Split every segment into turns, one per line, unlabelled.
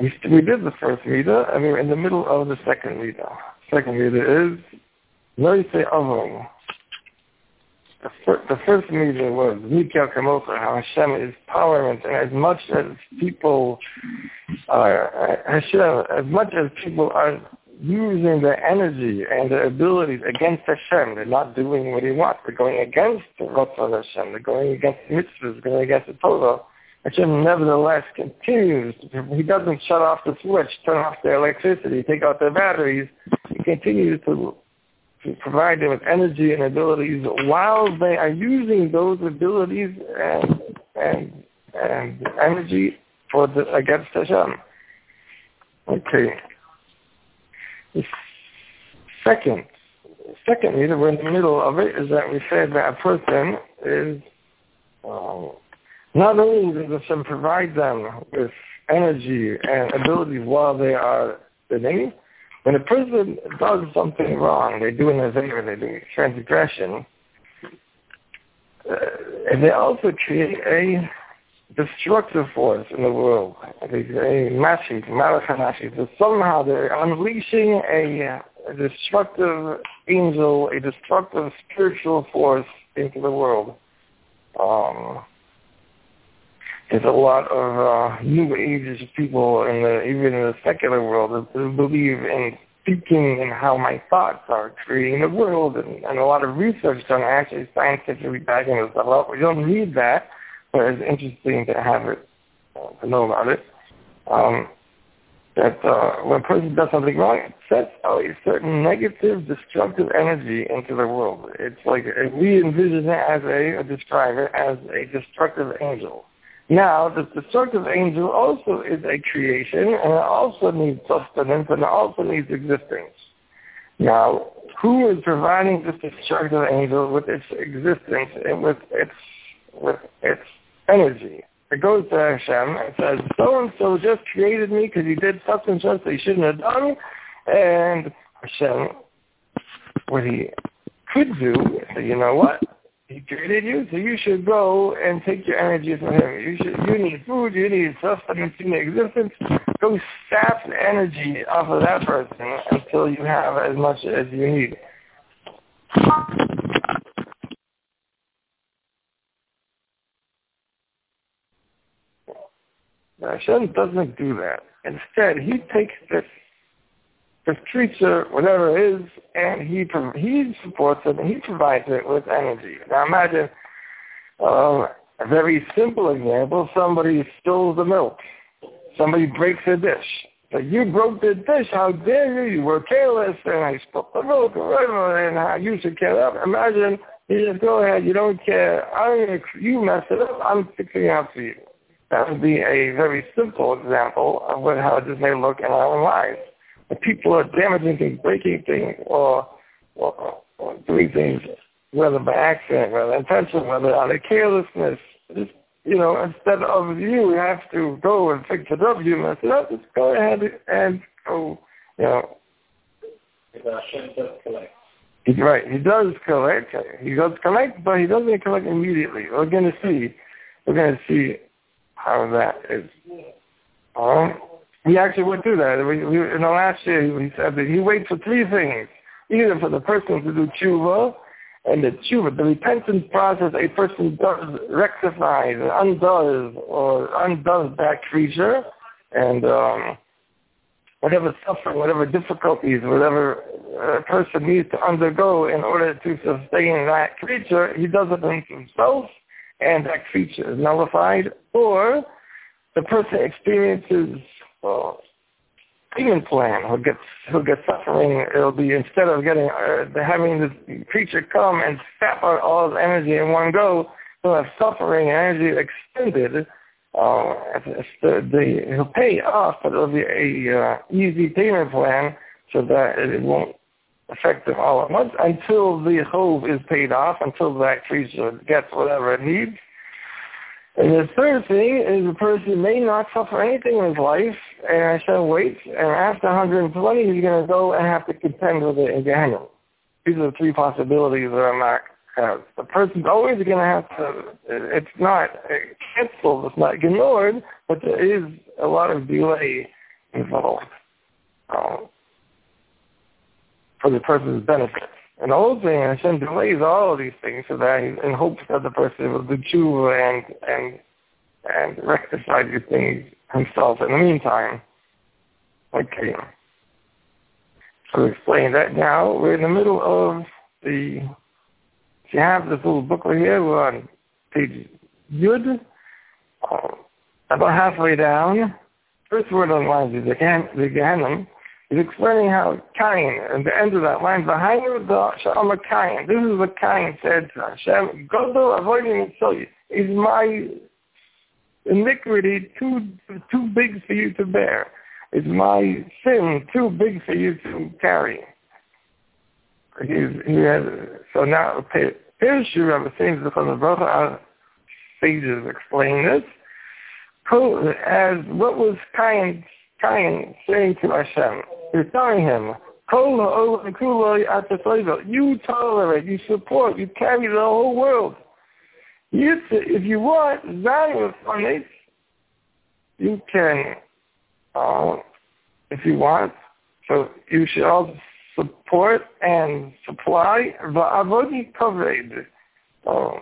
we, we did the first Mida, and we're in the middle of the second Mida. Second Mida is Nosei Avon. The, fir- the first Mida was Mi El Kamocha, how Hashem is tolerant, and as much as people are, Hashem, as much as people are using their energy and their abilities against Hashem. They're not doing what he wants. They're going against the Ratzon Hashem. They're going against the mitzvahs, They're going against the Torah. Hashem nevertheless continues. He doesn't shut off the switch, turn off the electricity, take out the batteries. He continues to, to provide them with energy and abilities while they are using those abilities and, and, and energy for the, against Hashem. Okay. Second, second reason we're in the middle of it is that we say that a person is um, not only does Hashem provide them with energy and abilities while they are living, when a person does something wrong, they do an azayah, they do transgression, uh, and they also create a destructive force in the world. A mashit, malachanashi. So somehow they're unleashing a, a destructive angel, a destructive spiritual force into the world. Um, there's a lot of uh, new age people in the even in the secular world that believe in thinking and how my thoughts are creating the world and, and a lot of research done actually scientifically backing this up. We don't need that but it's interesting to have it, uh, to know about it. Um, that uh, when a person does something wrong, it sets out a certain negative, destructive energy into the world. It's like we envision it as a, describe it as a destructive angel. Now, the the destructive angel also is a creation, and it also needs sustenance, and it also needs existence. Now, who is providing this destructive angel with its existence and with its with its energy. It goes to Hashem and says, so-and-so just created me because he did and such that he shouldn't have done. And Hashem, what he could do, say, you know what? He created you, so you should go and take your energy from him. You should. You need food. You need sustenance. You need existence. Go sap the energy off of that person until you have as much as you need. Hashem doesn't do that. Instead, he takes this creature, whatever it is, and he he supports it and he provides it with energy. Now imagine uh, a very simple example: somebody spills the milk, somebody breaks a dish. So you broke the dish. How dare you? You were careless, and I spilled the milk, and how you should care up. Imagine you just go ahead. You don't care. I'm gonna, you mess it up. I'm fixing it out for you. That would be a very simple example of what, how this may look in our lives. If people are damaging things, breaking things, or, or, or doing things, whether by accident, whether intentional, whether out of carelessness, just, you know, instead of you have to go and fix it up, you mess it just go ahead and go, you know. He's right. He does collect. He does collect, but he doesn't collect immediately. We're going to see. We're going to see how that is. Um, he actually went through that. We, we, in the last year, he said that he waits for three things. Either for the person to do tshuva, and the tshuva, the repentance process a person does rectifies, undoes, or undoes that creature, and um, whatever suffering, whatever difficulties, whatever a person needs to undergo in order to sustain that creature, he does it in himself, and that creature is nullified, or the person experiences uh, payment plan who gets who gets suffering. It'll be instead of getting uh, having this creature come and sap out all his energy in one go, he'll have suffering and energy extended. Uh, the, the, he'll pay off, but it'll be a uh, easy payment plan so that it won't affect them all at once until the hove is paid off, until that creature gets whatever it needs. And the third thing is a person may not suffer anything in his life, and I said wait, and after 120 he's going to go and have to contend with it in Gehenna. These are the three possibilities that I'm not have. The person's always going to have to, it's not canceled, it's not ignored, but there is a lot of delay involved um, for the person's benefit. And the whole thing, Hashem delays all of these things so that in hopes that the person will do tshuva and and and rectify these things himself in the meantime. Okay. So explain that now. We're in the middle of the if you have this little booklet here, we're on page Yud, uh, about halfway down. First word on line is the Gehenna. He's explaining how Cain, at the end of that line, behind the Shalom Cain, this is what Cain said to Hashem, Godel avoiding Mitzvah is my iniquity too too big for you to bear. Is my sin too big for you to carry? He's, he has, so now, Pirshu Rebbe saying from the Bracha sages explain this. As what was Cain, Cain saying to Hashem? He's telling him, you tolerate, you support, you carry the whole world. You, if you want, Zion on it, you can, uh, if you want, so you should also support and supply va'avodi kaved. Oh.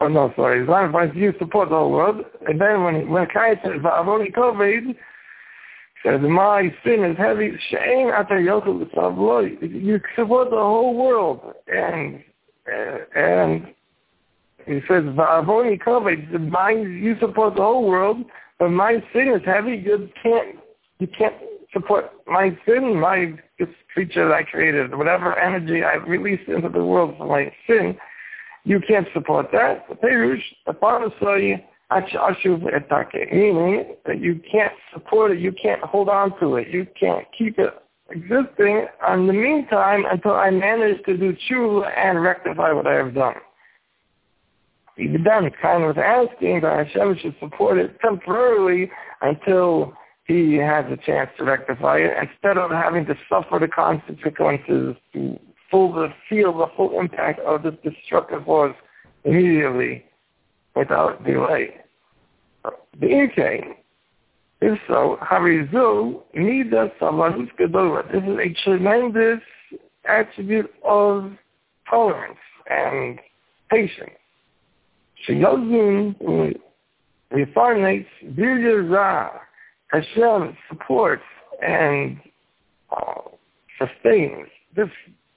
oh no, sorry. Finds you support the whole world. And then when when Kai says va'avodi kaved, says my sin is heavy. Shame after yochel You support the whole world, and and he says va'avoni kaved. My you support the whole world, but my sin is heavy. You can't you can't support my sin, my this creature that I created, whatever energy I released into the world for my sin, you can't support that. The Perush, the Parasai, meaning that you can't support it, you can't hold on to it, you can't keep it existing in the meantime until I manage to do tshuva and rectify what I have done. Even then, kind of asking that Hashem should support it temporarily until he has a chance to rectify it instead of having to suffer the consequences to full the feel the full impact of this destructive force immediately without delay. The Inke, if so, Harizu Nida Savarus Gedora. This is a tremendous attribute of tolerance and patience. Sheyozun refarnates Birya Hashem supports and uh, sustains this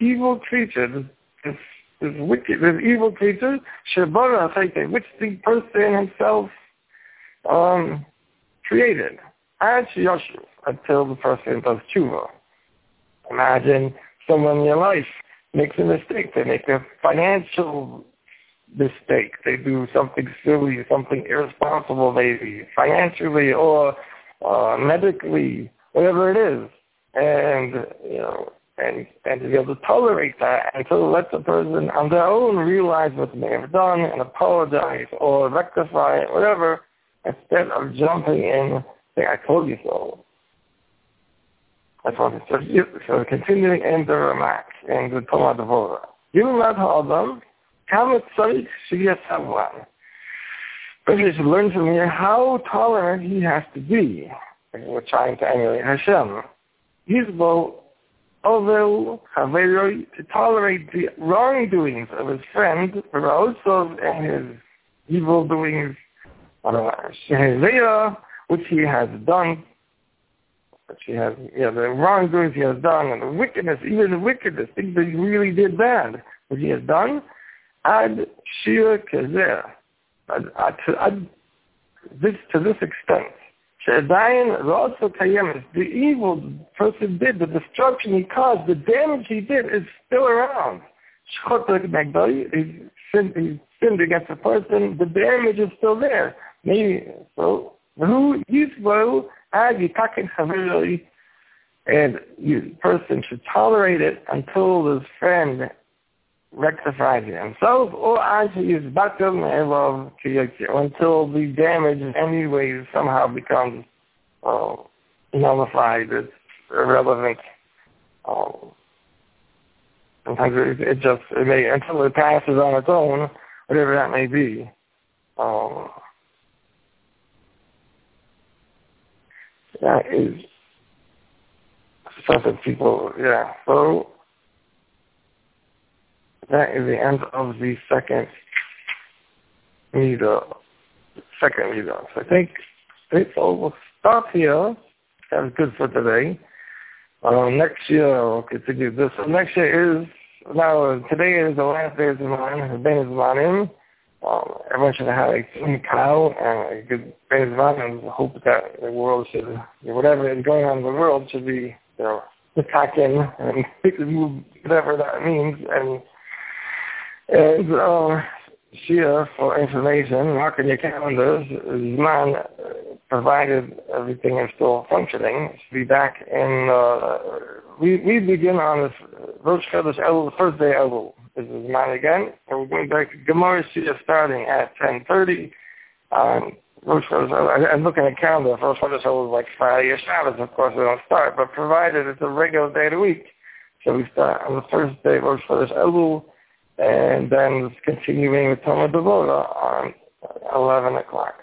evil creature, this, this, this wicked, this evil creature, Shabara which the person himself um, created. And Yoshu, until the person does tshuva. Imagine someone in your life makes a mistake. They make a financial mistake. They do something silly, something irresponsible maybe, financially or uh, medically, whatever it is, and you know, and and to be able to tolerate that and to let the person on their own realize what they have done and apologize or rectify it, whatever, instead of jumping in saying, I told you so. That's what it says. So continuing in the Ramak, in the Tomar Devorah. Given that Ha'adam, Kamat Tzarich Shiyat Havlan. First, should learn from here how tolerant he has to be. We're trying to emulate Hashem. Yizbo although Haveroi to tolerate the wrongdoings of his friend, also and his evil doings, which he has done, which he has, yeah, the wrongdoings he has done, and the wickedness, even the wickedness, things that he really did bad, which he has done, ad shir kezer to, this, to this extent, Shadayan also Kayemis, the evil person did, the destruction he caused, the damage he did is still around. He sinned, against a person, the damage is still there. Maybe so who Yisrael Agi Takin Chaviroi and the person should tolerate it until his friend rectifies it himself or actually is bakum of until the damage in any way somehow becomes uh, nullified, it's irrelevant. Um, sometimes it, it just it may until it passes on its own, whatever that may be. Um, that is something people, yeah. So that is the end of the second Mida, second Mida. So I think, so we'll stop here. That's good for today. Um, next year we'll continue this. So next year is, now today is the last day of Zman, the Ben is Zmanim. Um, everyone should have a clean cow and a good Zman and hope that the world should, whatever is going on in the world should be, you know, attacking and move whatever that means and and uh, Shia for information, mark in your calendars, Zman, provided everything is still functioning, to be back in, uh, we, we begin on this Rosh Chodesh Elul, the first day Elul. This is Zman again, and we're going back to Gemara Shia starting at 10.30. Um, Rosh Chodesh, I'm looking at the calendar, Rosh Chodesh Elul is like Friday or Shabbos, of course we don't start, but provided it's a regular day of the week. So we start on the first day, Rosh Chodesh Elul, and then continuing with Tomar Devorah on 11 o'clock.